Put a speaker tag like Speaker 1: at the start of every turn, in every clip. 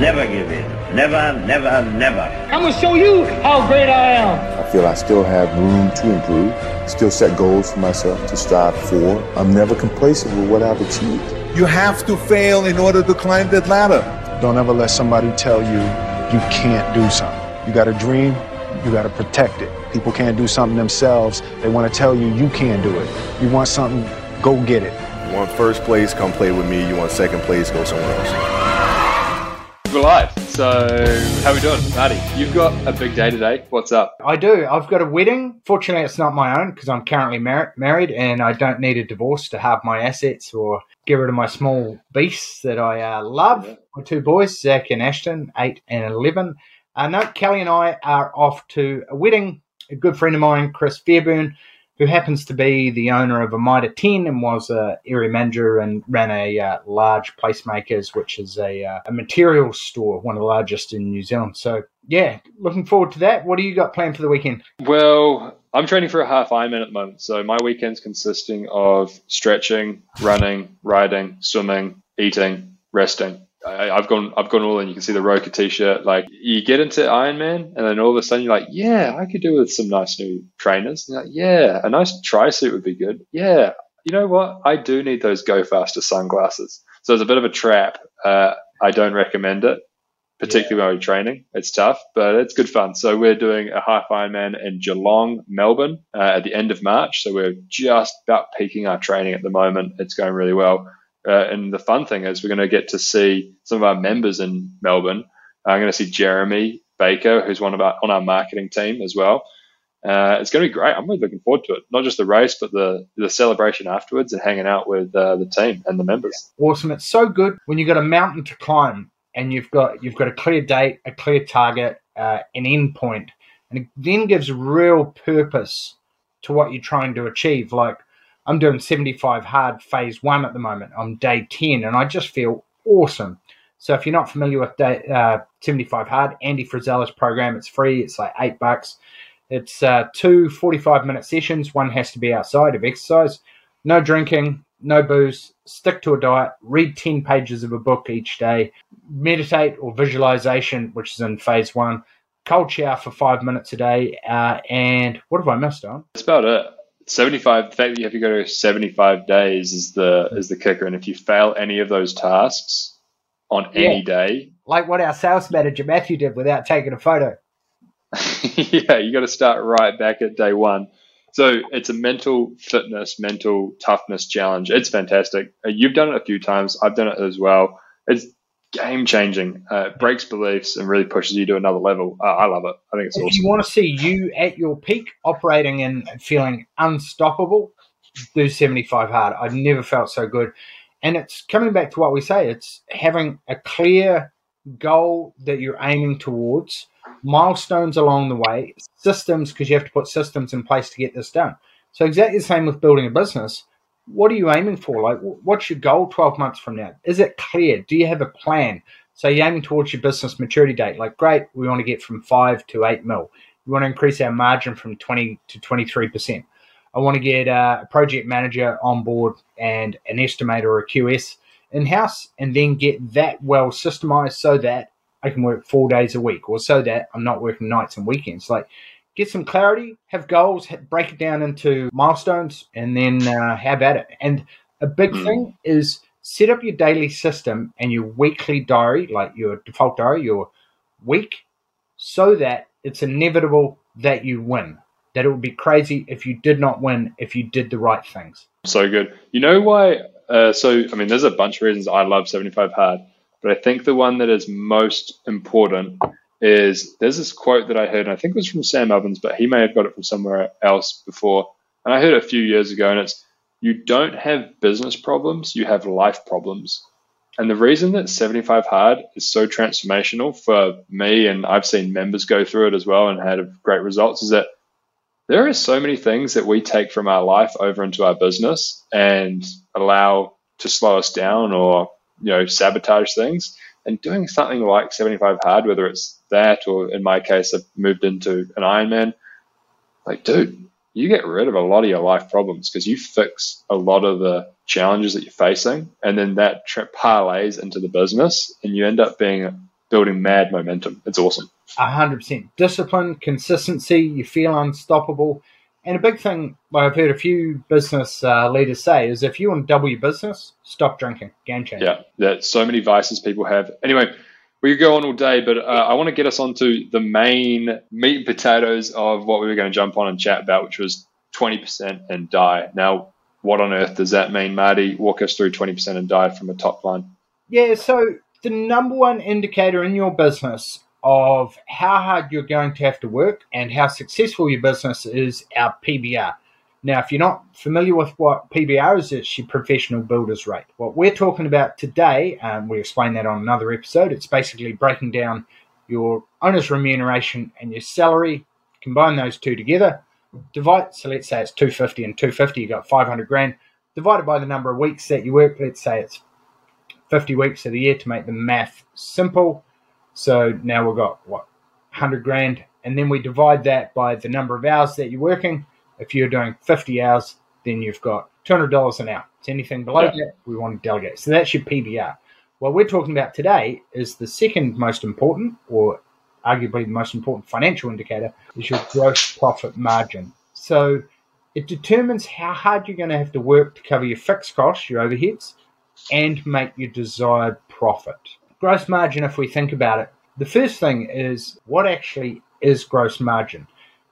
Speaker 1: Never give in. Never, never, never.
Speaker 2: I'm gonna show you how great I am.
Speaker 3: I feel I still have room to improve, still set goals for myself to strive for. I'm never complacent with what I've achieved.
Speaker 4: You have to fail in order to climb that ladder.
Speaker 5: Don't ever let somebody tell you you can't do something. You got a dream, you got to protect it. People can't do something themselves. They want to tell you you can't do it. You want something, go get it.
Speaker 6: You want first place, come play with me. You want second place, go somewhere else.
Speaker 7: We're live. So, how we doing? Marti, you've got a big day today. What's up?
Speaker 2: I do. I've got a wedding. Fortunately, it's not my own because I'm currently mar- married and I don't need a divorce to have my assets or get rid of my small beasts that I uh, love. Yeah. My two boys, Zach and Ashton, 8 and 11. Uh, no, Kelly and I are off to a wedding. A good friend of mine, Chris Fairburn, who happens to be the owner of a Mitre 10 and was a area manager and ran a uh, large PlaceMakers, which is a, uh, a materials store, one of the largest in New Zealand. So, yeah, looking forward to that. What do you got planned for the weekend?
Speaker 7: Well, I'm training for a half Ironman at the moment. So, my weekend's consisting of stretching, running, riding, swimming, eating, resting. I, have gone I've gone all in. You can see the Roka t-shirt. Like you get into Ironman, and then all of a sudden you're like, yeah, I could do with some nice new trainers. Like, yeah, a nice tri suit would be good. Yeah, you know what? I do need those Go Faster sunglasses. So it's a bit of a trap. Uh, I don't recommend it, particularly yeah. when we're training. It's tough, but it's good fun. So we're doing a half Ironman in Geelong, Melbourne, uh, at the end of March. So we're just about peaking our training at the moment. It's going really well. Uh, and the fun thing is we're going to get to see some of our members in Melbourne. I'm going to see Jeremy Baker, who's one of our on our marketing team as well. Uh, it's going to be great. I'm really looking forward to it. Not just the race, but the the celebration afterwards and hanging out with uh, the team and the members.
Speaker 2: Awesome! It's so good when you've got a mountain to climb and you've got you've got a clear date, a clear target, uh, an end point, and it then gives real purpose to what you're trying to achieve. Like I'm doing 75 hard phase one at the moment. I'm day 10 and I just feel awesome. So if you're not familiar with day, uh, 75 hard, Andy Frisella's program, it's free. It's like eight bucks. It's uh, two 45 minute sessions. One has to be outside of exercise. No drinking, no booze. Stick to a diet. Read 10 pages of a book each day. Meditate or visualization, which is in phase one. Cold shower for five minutes a day. Uh, and what have I missed on?
Speaker 7: That's about it. 75 the fact that you have to go to 75 days is the is the kicker. And if you fail any of those tasks on yeah. any day
Speaker 2: like what our sales manager matthew did without taking a photo.
Speaker 7: Yeah you got to start right back at day one. So it's a mental fitness mental toughness challenge. It's fantastic. Uh, you've done it a few times. I've done it as well. It's game changing. Uh, breaks beliefs and really pushes you to another level. Uh, I love it. I think it's
Speaker 2: if
Speaker 7: awesome.
Speaker 2: If you want to see you at your peak, operating and feeling unstoppable, do 75 hard. I've never felt so good. And it's coming back to what we say it's having a clear goal that you're aiming towards, milestones along the way, systems, because you have to put systems in place to get this done. So, exactly the same with building a business what are you aiming for? Like, what's your goal 12 months from now? Is it clear? Do you have a plan? So you're aiming towards your business maturity date. Like, great, we want to get from five to eight mil. We want to increase our margin from 20 to 23%. I want to get a project manager on board and an estimator or a QS in house, and then get that well systemized so that I can work four days a week or so that I'm not working nights and weekends. Like, get some clarity, have goals, break it down into milestones, and then uh, have at it. And a big mm. thing is set up your daily system and your weekly diary, like your default diary, your week, so that it's inevitable that you win. That it would be crazy if you did not win if you did the right things.
Speaker 7: So good. You know why? Uh, so, I mean, there's a bunch of reasons I love 75 Hard, but I think the one that is most important is there's this quote that I heard, and I think it was from Sam Ovens, but he may have got it from somewhere else before. And I heard it a few years ago, and it's you don't have business problems, you have life problems. And the reason that 75 Hard is so transformational for me, and I've seen members go through it as well and had great results, is that there are so many things that we take from our life over into our business and allow to slow us down or you know sabotage things and doing something like 75 hard, whether it's that or in my case, I've moved into an Ironman, like, dude, you get rid of a lot of your life problems because you fix a lot of the challenges that you're facing. And then that trip parlays into the business and you end up being building mad momentum. It's awesome.
Speaker 2: hundred percent discipline, consistency. You feel unstoppable. And a big thing, I've heard a few business uh, leaders say, is if you want to double your business, stop drinking. Game changer.
Speaker 7: Yeah, there's so many vices people have. Anyway, we could go on all day, but uh, I want to get us onto the main meat and potatoes of what we were going to jump on and chat about, which was 20% and die. Now, what on earth does that mean, Marti? Walk us through 20% and die from a top line.
Speaker 2: Yeah, so the number one indicator in your business of how hard you're going to have to work and how successful your business is our PBR. Now, if you're not familiar with what PBR is, it's your professional builder's rate. What we're talking about today, um, we explain that on another episode, it's basically breaking down your owner's remuneration and your salary, combine those two together, divide, so let's say it's 250 and 250, you got 500 grand, divided by the number of weeks that you work, let's say it's 50 weeks of the year to make the math simple. So now we've got what 100 grand, and then we divide that by the number of hours that you're working. If you're doing 50 hours, then you've got $200 an hour. It's anything below
Speaker 7: Yeah.
Speaker 2: that, we want to delegate. So that's your PBR. What we're talking about today is the second most important, or arguably the most important financial indicator, is your gross profit margin. So it determines how hard you're going to have to work to cover your fixed costs, your overheads, and make your desired profit. Gross margin, if we think about it, the first thing is what actually is gross margin.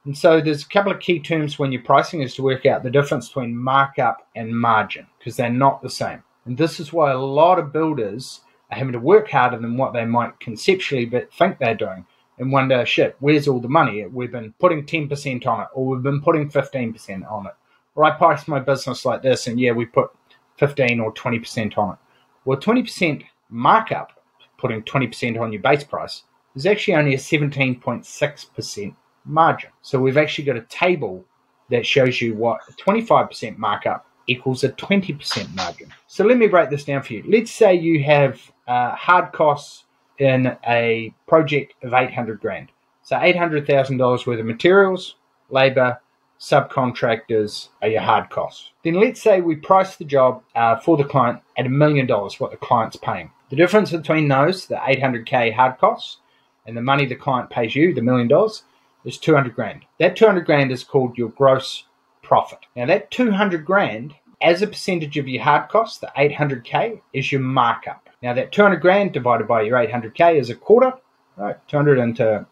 Speaker 2: And so there's a couple of key terms when you're pricing is to work out the difference between markup and margin because they're not the same. And this is why a lot of builders are having to work harder than what they might conceptually but think they're doing and wonder, shit, where's all the money? We've been putting 10% on it or we've been putting 15% on it. Or I price my business like this and yeah, we put 15 or 20% on it. Well, 20% markup, putting 20% on your base price, is actually only a 17.6% margin. So we've actually got a table that shows you what a 25% markup equals a 20% margin. So let me break this down for you. Let's say you have uh, hard costs in a project of 800 grand. So $800,000 worth of materials, labor, subcontractors are your hard costs. Then let's say we price the job uh, for the client at a million dollars, what the client's paying. The difference between those, the 800k hard costs, and the money the client pays you, the million dollars, is 200 grand. That 200 grand is called your gross profit. Now that 200 grand, as a percentage of your hard costs, the 800k is your markup. Now that 200 grand divided by your 800k is a quarter, right? 200 into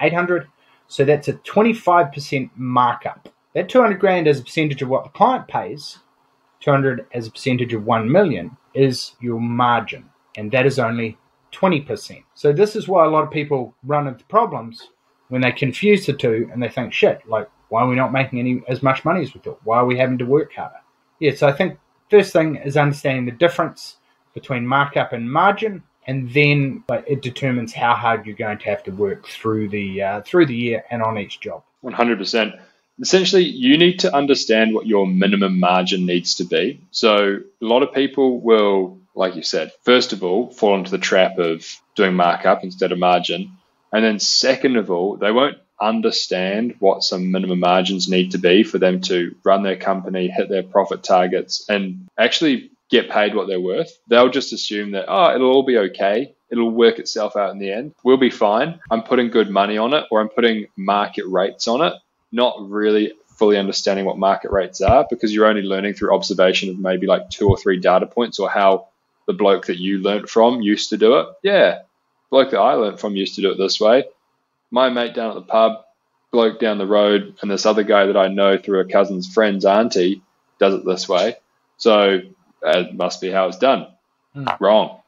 Speaker 2: 800. So that's a 25% markup. That 200 grand as a percentage of what the client pays, 200 as a percentage of 1 million is your margin. And that is only 20%. So this is why a lot of people run into problems when they confuse the two and they think, shit, like, why are we not making any as much money as we thought? Why are we having to work harder? Yeah, so I think first thing is understanding the difference between markup and margin, and then it determines how hard you're going to have to work through the uh, through the year and on each job.
Speaker 7: 100%. Essentially, you need to understand what your minimum margin needs to be. So, a lot of people will, like you said, first of all, fall into the trap of doing markup instead of margin. And then, second of all, they won't understand what some minimum margins need to be for them to run their company, hit their profit targets, and actually get paid what they're worth. They'll just assume that, oh, it'll all be okay. It'll work itself out in the end. We'll be fine. I'm putting good money on it or I'm putting market rates on it, not really fully understanding what market rates are because you're only learning through observation of maybe like two or three data points or how the bloke that you learnt from used to do it. Yeah, bloke that I learnt from used to do it this way. My mate down at the pub, bloke down the road, and this other guy that I know through a cousin's friend's auntie does it this way. So it must be how it's done.
Speaker 2: Mm.
Speaker 7: Wrong.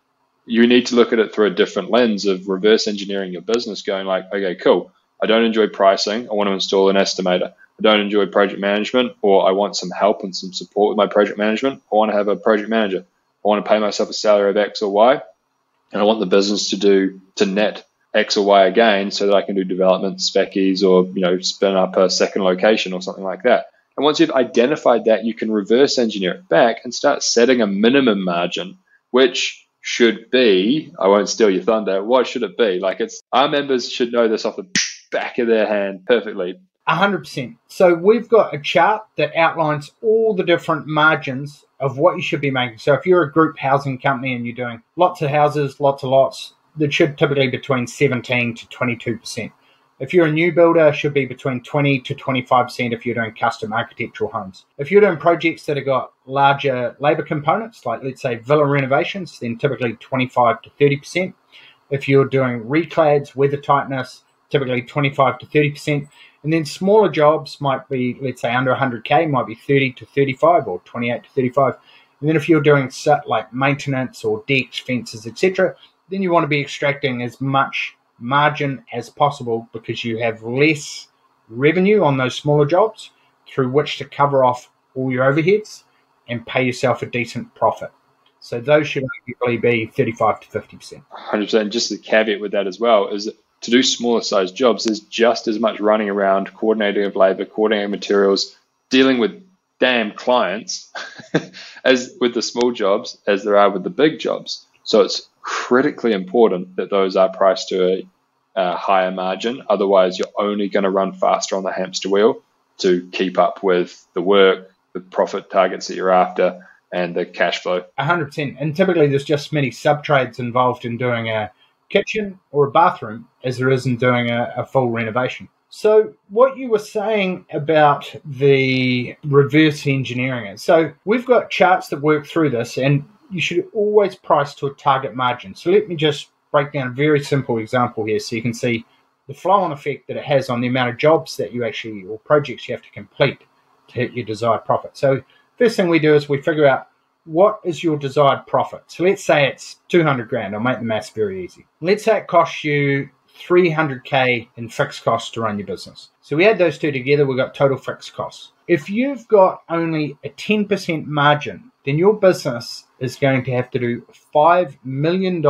Speaker 7: You need to look at it through a different lens of reverse engineering your business, going like, okay, cool. I don't enjoy pricing. I want to install an estimator. I don't enjoy project management, or I want some help and some support with my project management. I want to have a project manager. I want to pay myself a salary of X or Y, and I want the business to do to net X or Y again, so that I can do development speckies or you know spin up a second location or something like that. And once you've identified that, you can reverse engineer it back and start setting a minimum margin, which should be, I won't steal your thunder, what should it be? Like it's our members should know this off the back of their hand perfectly.
Speaker 2: 100%. So we've got a chart that outlines all the different margins of what you should be making. So if you're a group housing company and you're doing lots of houses, lots of lots, that should typically be between 17 to 22%. If you're a new builder, it should be between 20 to 25% if you're doing custom architectural homes. If you're doing projects that have got larger labor components, like let's say villa renovations, then typically 25 to 30%. If you're doing reclads, weather tightness, typically 25 to 30%. And then smaller jobs might be, let's say, under 100K, might be 30 to 35 or 28 to 35. And then if you're doing like maintenance or decks, fences, etc., then you want to be extracting as much margin as possible because you have less revenue on those smaller jobs through which to cover off all your overheads and pay yourself a decent profit. So those should only be 35 to 50%.
Speaker 7: 100%. Just the caveat with that as well is to do smaller sized jobs, there's just as much running around, coordinating of labor, coordinating of materials, dealing with damn clients as with the small jobs as there are with the big jobs. So it's critically important that those are priced to a, a higher margin. Otherwise, you're only going to run faster on the hamster wheel to keep up with the work, the profit targets that you're after, and the cash flow.
Speaker 2: 100%. And typically, there's just many sub trades involved in doing a kitchen or a bathroom as there is in doing a, a full renovation. So, what you were saying about the reverse engineering so we've got charts that work through this, and you should always price to a target margin. So let me just break down a very simple example here so you can see the flow-on effect that it has on the amount of jobs that you actually or projects you have to complete to hit your desired profit. So first thing we do is we figure out what is your desired profit. So let's say it's 200 grand. I'll make the maths very easy. Let's say it costs you 300k in fixed costs to run your business. So we add those two together, we've got total fixed costs. If you've got only a 10% margin then your business is going to have to do $5 million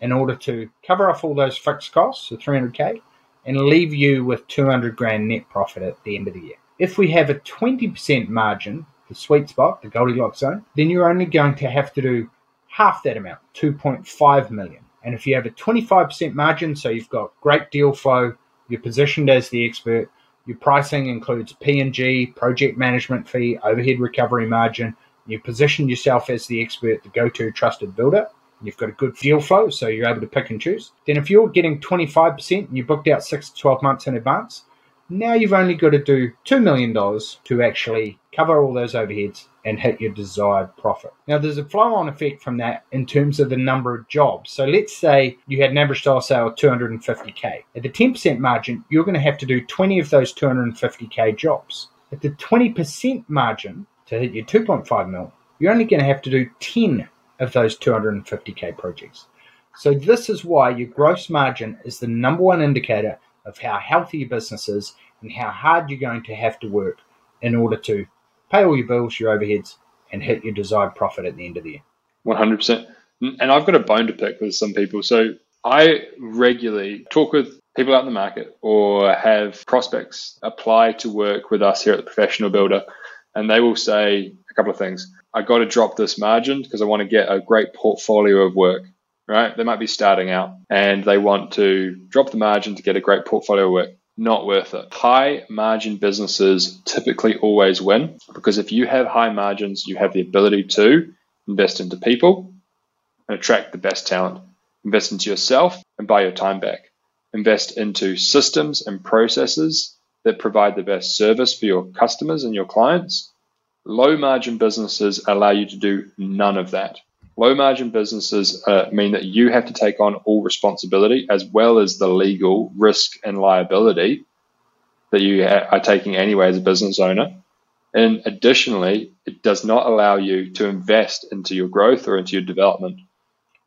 Speaker 2: in order to cover off all those fixed costs, so 300K, and leave you with 200 grand net profit at the end of the year. If we have a 20% margin, the sweet spot, the Goldilocks zone, then you're only going to have to do half that amount, 2.5 million. And if you have a 25% margin, so you've got great deal flow, you're positioned as the expert, your pricing includes P&G, project management fee, overhead recovery margin, you position yourself as the expert, the go to trusted builder. You've got a good deal flow, so you're able to pick and choose. Then, if you're getting 25% and you booked out six to 12 months in advance, now you've only got to do $2 million to actually cover all those overheads and hit your desired profit. Now, there's a flow on effect from that in terms of the number of jobs. So, let's say you had an average dollar sale of 250K. At the 10% margin, you're going to have to do 20 of those 250K jobs. At the 20% margin, to hit your 2.5 mil, you're only going to have to do 10 of those 250k projects. So this is why your gross margin is the number one indicator of how healthy your business is and how hard you're going to have to work in order to pay all your bills, your overheads, and hit your desired profit at the end of the year.
Speaker 7: 100%. And I've got a bone to pick with some people. So I regularly talk with people out in the market or have prospects apply to work with us here at the Professional Builder and they will say a couple of things. I got to drop this margin because I want to get a great portfolio of work, right? They might be starting out and they want to drop the margin to get a great portfolio of work. Not worth it. High margin businesses typically always win because if you have high margins, you have the ability to invest into people and attract the best talent. Invest into yourself and buy your time back. Invest into systems and processes that provide the best service for your customers and your clients. Low margin businesses allow you to do none of that. Low margin businesses uh, mean that you have to take on all responsibility as well as the legal risk and liability that you are taking anyway as a business owner. And additionally, it does not allow you to invest into your growth or into your development.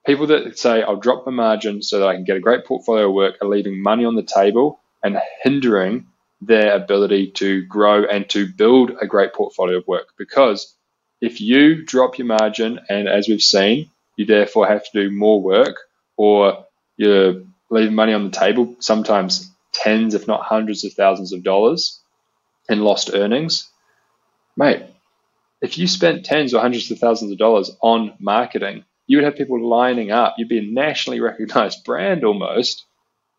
Speaker 7: People that say, I'll drop my margin so that I can get a great portfolio of work are leaving money on the table and hindering their ability to grow and to build a great portfolio of work. Because if you drop your margin, and as we've seen, you therefore have to do more work, or you're leaving money on the table, sometimes tens, if not hundreds of thousands of dollars in lost earnings, mate, if you spent tens or hundreds of thousands of dollars on marketing, you would have people lining up. You'd be a nationally recognized brand almost,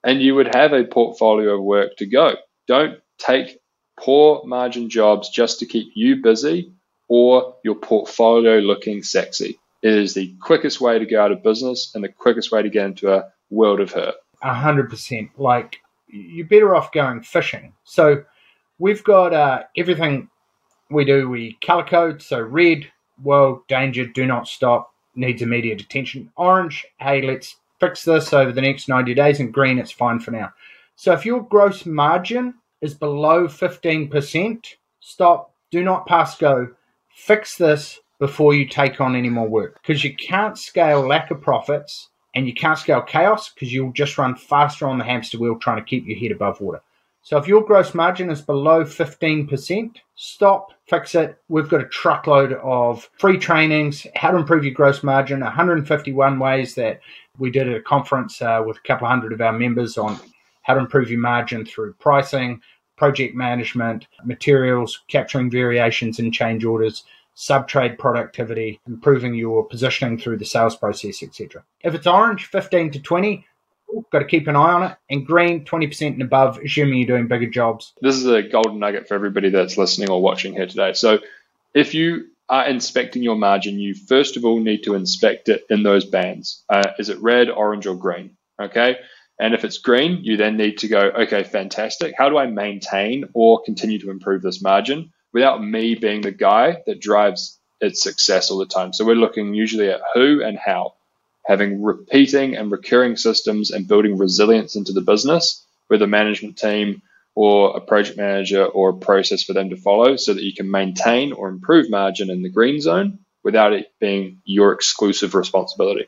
Speaker 7: and you would have a portfolio of work to go. Don't take poor margin jobs just to keep you busy or your portfolio looking sexy. It is the quickest way to go out of business and the quickest way to get into a world of hurt.
Speaker 2: A hundred percent. Like you're better off going fishing. So we've got uh, everything we do. We color code. So red, world, danger, do not stop, needs immediate attention. Orange, hey, let's fix this over the next 90 days. And green, it's fine for now. So if your gross margin is below 15%, stop, do not pass go, fix this before you take on any more work. Because you can't scale lack of profits and you can't scale chaos because you'll just run faster on the hamster wheel trying to keep your head above water. So if your gross margin is below 15%, stop, fix it. We've got a truckload of free trainings, how to improve your gross margin, 151 ways that we did at a conference uh, with a couple hundred of our members on how to improve your margin through pricing, project management, materials, capturing variations in change orders, sub-trade productivity, improving your positioning through the sales process, etc. If it's orange, 15 to 20, got to keep an eye on it. And green, 20% and above, assuming you're doing bigger jobs.
Speaker 7: This is a golden nugget for everybody that's listening or watching here today. So if you are inspecting your margin, you first of all need to inspect it in those bands. Uh, is it red, orange, or green? Okay. And if it's green, you then need to go, okay, fantastic. How do I maintain or continue to improve this margin? without me being the guy that drives its success all the time. So we're looking usually at who and how, having repeating and recurring systems and building resilience into the business with a management team or a project manager or a process for them to follow so that you can maintain or improve margin in the green zone without it being your exclusive responsibility.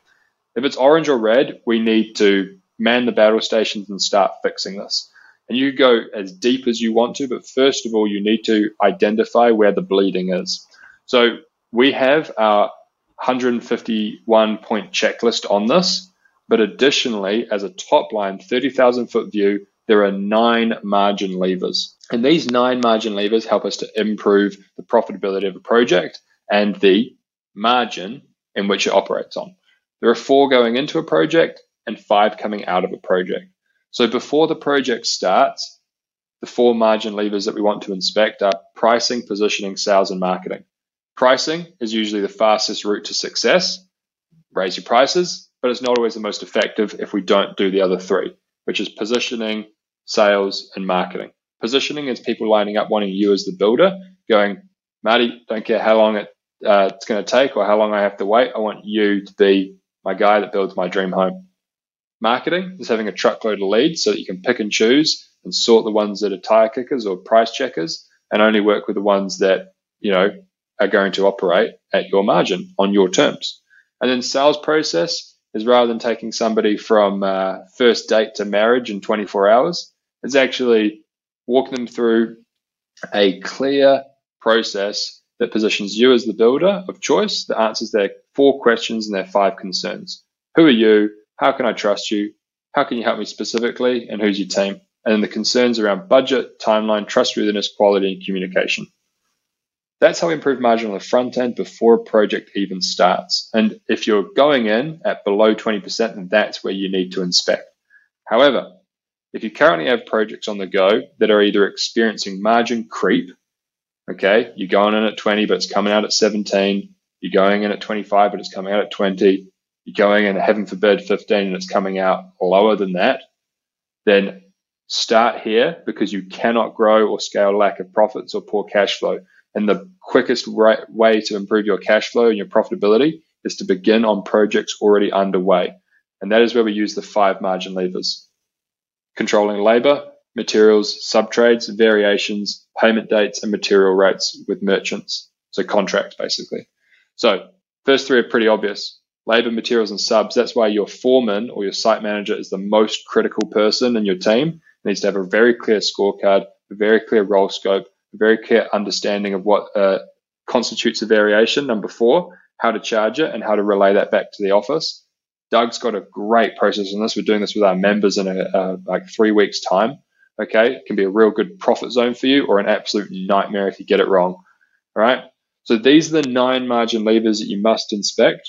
Speaker 7: If it's orange or red, we need to man the battle stations and start fixing this. And you go as deep as you want to, but first of all, you need to identify where the bleeding is. So we have our 151 point checklist on this, but additionally, as a top line 30,000 foot view, there are nine margin levers. And these nine margin levers help us to improve the profitability of a project and the margin in which it operates on. There are four going into a project and five coming out of a project. So before the project starts, the four margin levers that we want to inspect are pricing, positioning, sales, and marketing. Pricing is usually the fastest route to success. Raise your prices, but it's not always the most effective if we don't do the other three, which is positioning, sales, and marketing. Positioning is people lining up wanting you as the builder, going, Marti, don't care how long it, uh, it's going to take or how long I have to wait. I want you to be my guy that builds my dream home. Marketing is having a truckload of leads so that you can pick and choose and sort the ones that are tire kickers or price checkers and only work with the ones that, you know, are going to operate at your margin on your terms. And then sales process is rather than taking somebody from uh, first date to marriage in 24 hours, it's actually walking them through a clear process that positions you as the builder of choice that answers their four questions and their five concerns. Who are you? How can I trust you? How can you help me specifically? And who's your team? And then the concerns around budget, timeline, trustworthiness, quality, and communication. That's how we improve margin on the front end before a project even starts. And if you're going in at below 20%, then that's where you need to inspect. However, if you currently have projects on the go that are either experiencing margin creep, okay, you're going in at 20, but it's coming out at 17, you're going in at 25, but it's coming out at 20, you're going in, heaven forbid, 15 and it's coming out lower than that, then start here because you cannot grow or scale lack of profits or poor cash flow. And the quickest way to improve your cash flow and your profitability is to begin on projects already underway. And that is where we use the five margin levers controlling labor, materials, subtrades, variations, payment dates, and material rates with merchants. So contracts, basically. So, first three are pretty obvious labor, materials, and subs. That's why your foreman or your site manager is the most critical person in your team. It needs to have a very clear scorecard, a very clear role scope, a very clear understanding of what uh, constitutes a variation. Number four, how to charge it and how to relay that back to the office. Doug's got a great process on this. We're doing this with our members in a, uh, like three weeks time. Okay, it can be a real good profit zone for you, or an absolute nightmare if you get it wrong. All right. So these are the nine margin levers that you must inspect.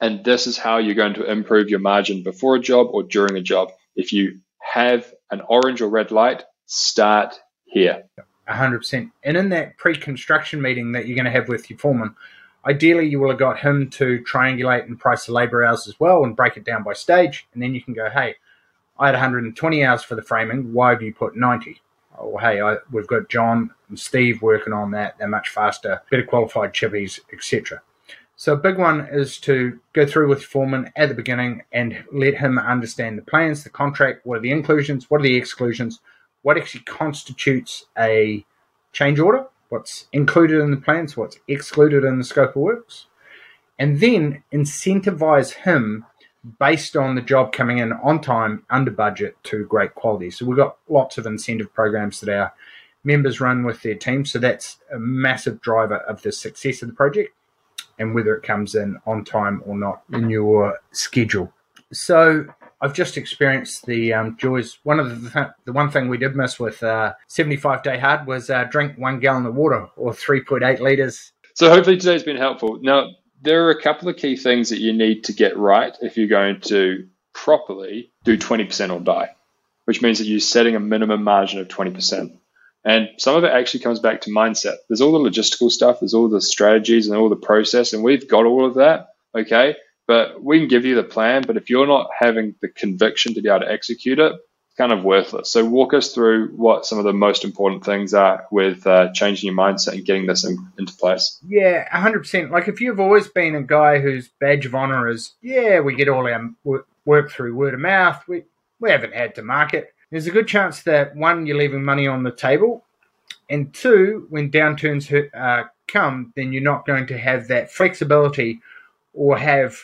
Speaker 7: And this is how you're going to improve your margin before a job or during a job. If you have an orange or red light, start here.
Speaker 2: 100%. And in that pre construction meeting that you're going to have with your foreman, Ideally, you will have got him to triangulate and price the labor hours as well and break it down by stage. And then you can go, hey, I had 120 hours for the framing. Why have you put 90? Or hey, I, we've got John and Steve working on that. They're much faster, better qualified chippies, etc. So a big one is to go through with foreman at the beginning and let him understand the plans, the contract, what are the inclusions, what are the exclusions, what actually constitutes a change order, what's included in the plans, what's excluded in the scope of works, and then incentivize him based on the job coming in on time, under budget, to great quality. So we've got lots of incentive programs that our members run with their team. So that's a massive driver of the success of the project and whether it comes in on time or not in your schedule. So I've just experienced the um, joys. One of the th- the one thing we did miss with uh, 75 day hard was uh, drink one gallon of water or 3.8 liters.
Speaker 7: So hopefully today's been helpful. Now there are a couple of key things that you need to get right if you're going to properly do 20% or die, which means that you're setting a minimum margin of 20%. And some of it actually comes back to mindset. There's all the logistical stuff, there's all the strategies and all the process, and we've got all of that. Okay. But we can give you the plan, but if you're not having the conviction to be able to execute it, it's kind of worthless. So walk us through what some of the most important things are with uh, changing your mindset and getting this in, into place.
Speaker 2: Yeah, 100%. Like if you've always been a guy whose badge of honor is, yeah, we get all our work through word of mouth, we, we haven't had to market there's a good chance that one, you're leaving money on the table, and two, when downturns uh, come, then you're not going to have that flexibility or have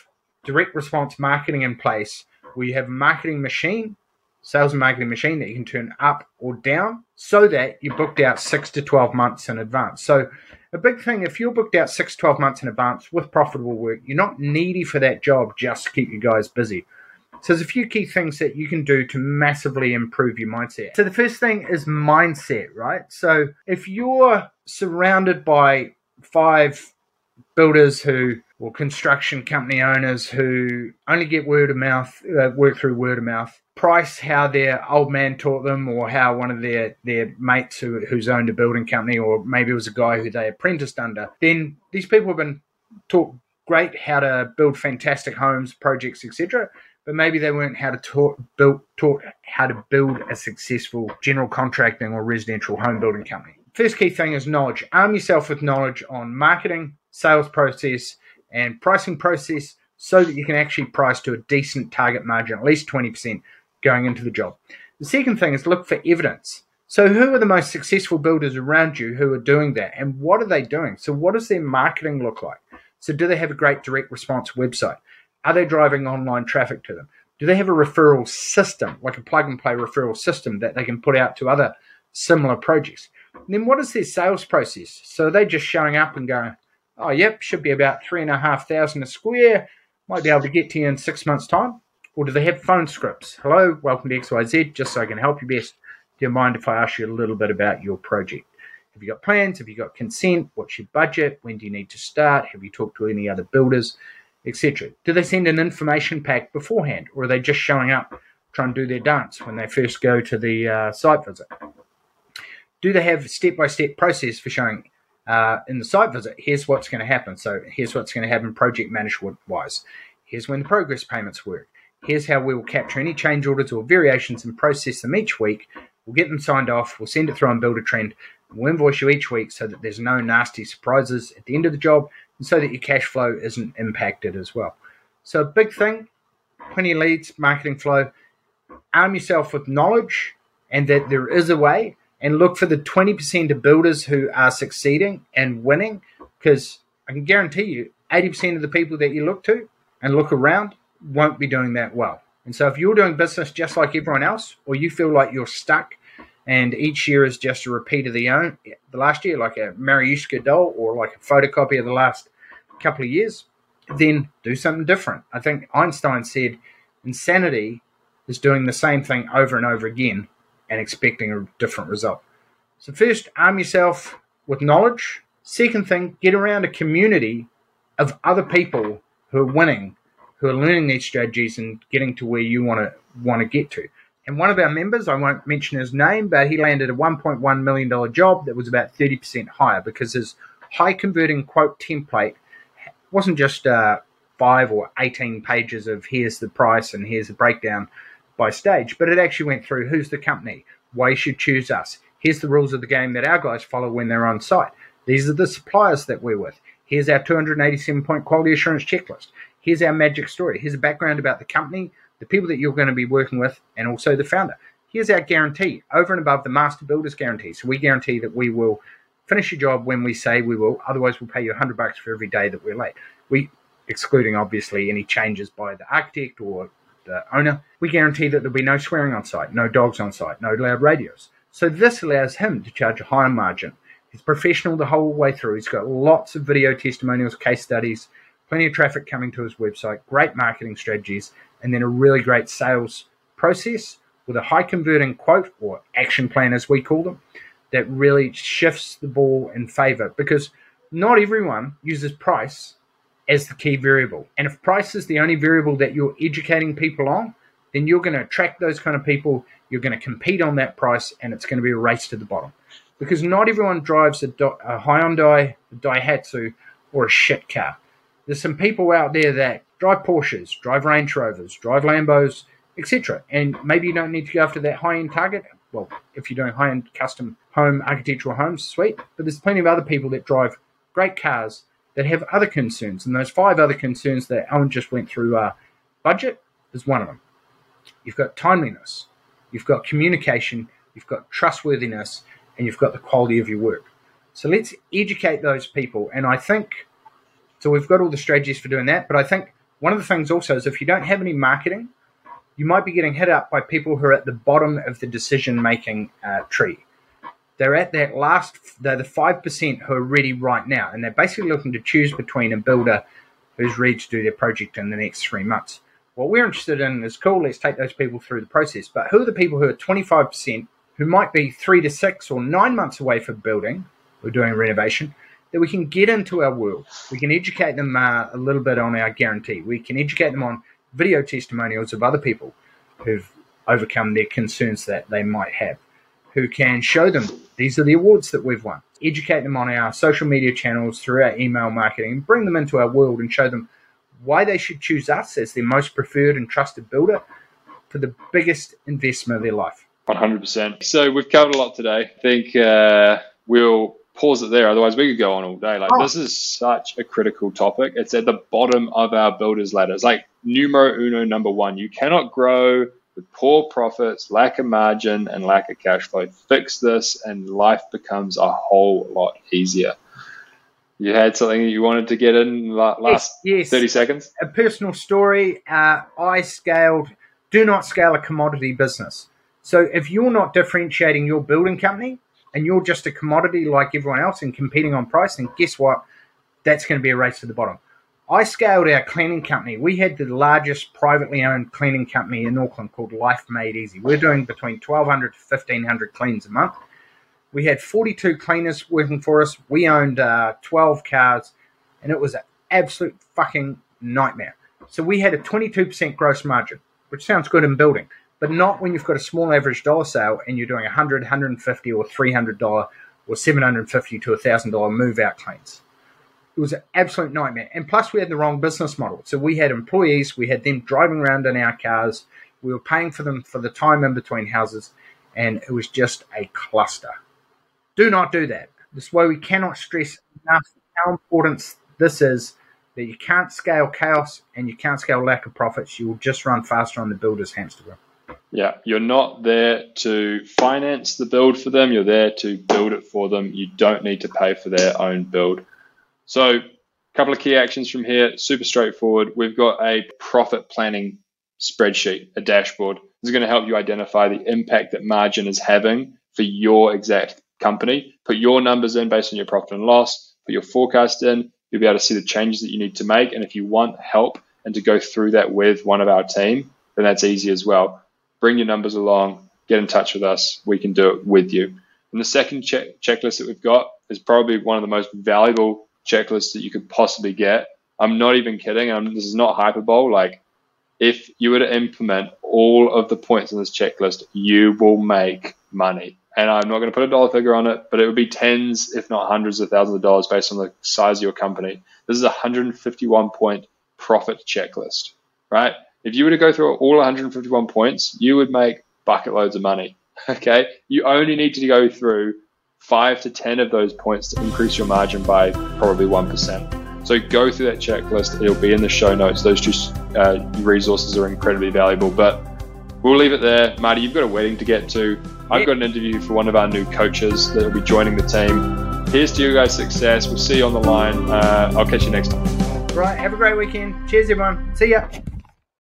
Speaker 2: direct response marketing in place where you have a marketing machine, sales and marketing machine that you can turn up or down so that you're booked out six to 12 months in advance. So, a big thing if you're booked out six, to 12 months in advance with profitable work, you're not needy for that job just to keep you guys busy. So there's a few key things that you can do to massively improve your mindset. So the first thing is mindset, right? So if you're surrounded by five builders who or construction company owners who only get word of mouth, uh, work through word of mouth, price how their old man taught them, or how one of their their mates who, who's owned a building company, or maybe it was a guy who they apprenticed under. Then these people have been taught great how to build fantastic homes, projects, etc but maybe they weren't how to taught, build, taught how to build a successful general contracting or residential home building company. First key thing is knowledge. Arm yourself with knowledge on marketing, sales process, and pricing process so that you can actually price to a decent target margin, at least 20% going into the job. The second thing is look for evidence. So, who are the most successful builders around you who are doing that, and what are they doing? So, what does their marketing look like? So, do they have a great direct response website? Are they driving online traffic to them? Do they have a referral system, like a plug and play referral system that they can put out to other similar projects? And then what is their sales process? So they just showing up and going, oh, yep, should be about three and a half thousand a square, might be able to get to you in six months' time? Or do they have phone scripts? Hello, welcome to XYZ, just so I can help you best. Do you mind if I ask you a little bit about your project? Have you got plans? Have you got consent? What's your budget? When do you need to start? Have you talked to any other builders? Etc. Do they send an information pack beforehand, or are they just showing up trying to do their dance when they first go to the uh, site visit? Do they have a step by step process for showing uh, in the site visit? Here's what's going to happen. So here's what's going to happen project management wise. Here's when the progress payments work. Here's how we will capture any change orders or variations and process them each week. We'll get them signed off. We'll send it through on Buildertrend. We'll invoice you each week so that there's no nasty surprises at the end of the job so that your cash flow isn't impacted as well. So, big thing plenty leads, marketing flow. Arm yourself with knowledge and that there is a way, and look for the 20% of builders who are succeeding and winning because I can guarantee you 80% of the people that you look to and look around won't be doing that well. And so, if you're doing business just like everyone else, or you feel like you're stuck and each year is just a repeat of the own the last year, like a Matryoshka doll or like a photocopy of the last couple of years, then do something different. I think Einstein said insanity is doing the same thing over and over again and expecting a different result. So, first, arm yourself with knowledge. Second thing, get around a community of other people who are winning, who are learning these strategies and getting to where you want to want to get to. And one of our members, I won't mention his name, but he landed a $1.1 million job that was about 30% higher because his high converting quote template wasn't just uh, five or 18 pages of here's the price and here's the breakdown by stage, but it actually went through who's the company, why you should choose us. Here's the rules of the game that our guys follow when they're on site. These are the suppliers that we're with. Here's our 287 point quality assurance checklist. Here's our magic story. Here's a background about the company, the people that you're going to be working with, and also the founder. Here's our guarantee over and above the master builders guarantee. So we guarantee that we will finish your job when we say we will. Otherwise, we'll pay you 100 bucks for every day that we're late. We, excluding obviously any changes by the architect or the owner, we guarantee that there'll be no swearing on site, no dogs on site, no loud radios. So this allows him to charge a higher margin. He's professional the whole way through. He's got lots of video testimonials, case studies, plenty of traffic coming to his website, great marketing strategies, and then a really great sales process with a high converting quote or action plan, as we call them, that really shifts the ball in favor because not everyone uses price as the key variable. And if price is the only variable that you're educating people on, then you're going to attract those kind of people. You're going to compete on that price, and it's going to be a race to the bottom. Because not everyone drives a, a Hyundai, a Daihatsu, or a shit car. There's some people out there that drive Porsches, drive Range Rovers, drive Lambos, etc. And maybe you don't need to go after that high end target. Well, if you're doing high end custom home architectural homes, sweet. But there's plenty of other people that drive great cars that have other concerns. And those five other concerns that Alan just went through are budget is one of them. You've got timeliness, you've got communication, you've got trustworthiness, and you've got the quality of your work. So let's educate those people. And I think so. We've got all the strategies for doing that. But I think one of the things also is if you don't have any marketing, you might be getting hit up by people who are at the bottom of the decision making uh, tree. They're at that last, they're the 5% who are ready right now. And they're basically looking to choose between a builder who's ready to do their project in the next three months. What we're interested in is cool, let's take those people through the process. But who are the people who are 25% who might be three to six or nine months away from building or doing renovation that we can get into our world? We can educate them uh, a little bit on our guarantee. We can educate them on video testimonials of other people who've overcome their concerns that they might have, who can show them these are the awards that we've won, educate them on our social media channels through our email marketing, bring them into our world and show them why they should choose us as their most preferred and trusted builder for the biggest investment of their life.
Speaker 7: 100%. So we've covered a lot today. I think uh, we'll pause it there. Otherwise, we could go on all day. Like, oh. this is such a critical topic. It's at the bottom of our builders' ladder. It's like numero uno, number one. You cannot grow with poor profits, lack of margin, and lack of cash flow. Fix this, and life becomes a whole lot easier. You had something you wanted to get in the last yes, yes. 30 seconds?
Speaker 2: A personal story. Uh, I scaled, do not scale a commodity business. So if you're not differentiating your building company and you're just a commodity like everyone else and competing on price, then guess what? That's going to be a race to the bottom. I scaled our cleaning company. We had the largest privately owned cleaning company in Auckland called Life Made Easy. We're doing between 1,200 to 1,500 cleans a month. We had 42 cleaners working for us. We owned uh, 12 cars, and it was an absolute fucking nightmare. So we had a 22% gross margin, which sounds good in building but not when you've got a small average dollar sale and you're doing 100 150 or 300 dollar or 750 to a thousand dollar move out claims. It was an absolute nightmare. And plus we had the wrong business model. So we had employees we had them driving around in our cars. We were paying for them for the time in between houses and it was just a cluster. Do not do that. This is why we cannot stress enough how important this is that you can't scale chaos and you can't scale lack of profits. You will just run faster on the builder's hamster wheel
Speaker 7: yeah, you're not there to finance the build for them. You're there to build it for them. You don't need to pay for their own build. So, a couple of key actions from here. Super straightforward. We've got a profit planning spreadsheet, a dashboard. This is going to help you identify the impact that margin is having for your exact company. Put your numbers in based on your profit and loss. Put your forecast in. You'll be able to see the changes that you need to make. And if you want help and to go through that with one of our team, then that's easy as well bring your numbers along, get in touch with us. We can do it with you. And the second check- checklist that we've got is probably one of the most valuable checklists that you could possibly get. I'm not even kidding. I'm, this is not hyperbole. Like, if you were to implement all of the points on this checklist, you will make money. And I'm not going to put a dollar figure on it, but it would be tens, if not hundreds of thousands of dollars based on the size of your company. This is a 151 point profit checklist, right? If you were to go through all 151 points, you would make bucket loads of money. Okay. You only need to go through five to 10 of those points to increase your margin by probably 1%. So go through that checklist. It'll be in the show notes. Those two uh, resources are incredibly valuable. But we'll leave it there. Marti, you've got a wedding to get to. I've got an interview for one of our new coaches that will be joining the team. Here's to you guys' success. We'll see you on the line. Uh, I'll catch you next time.
Speaker 2: Right. Have a great weekend. Cheers, everyone. See ya.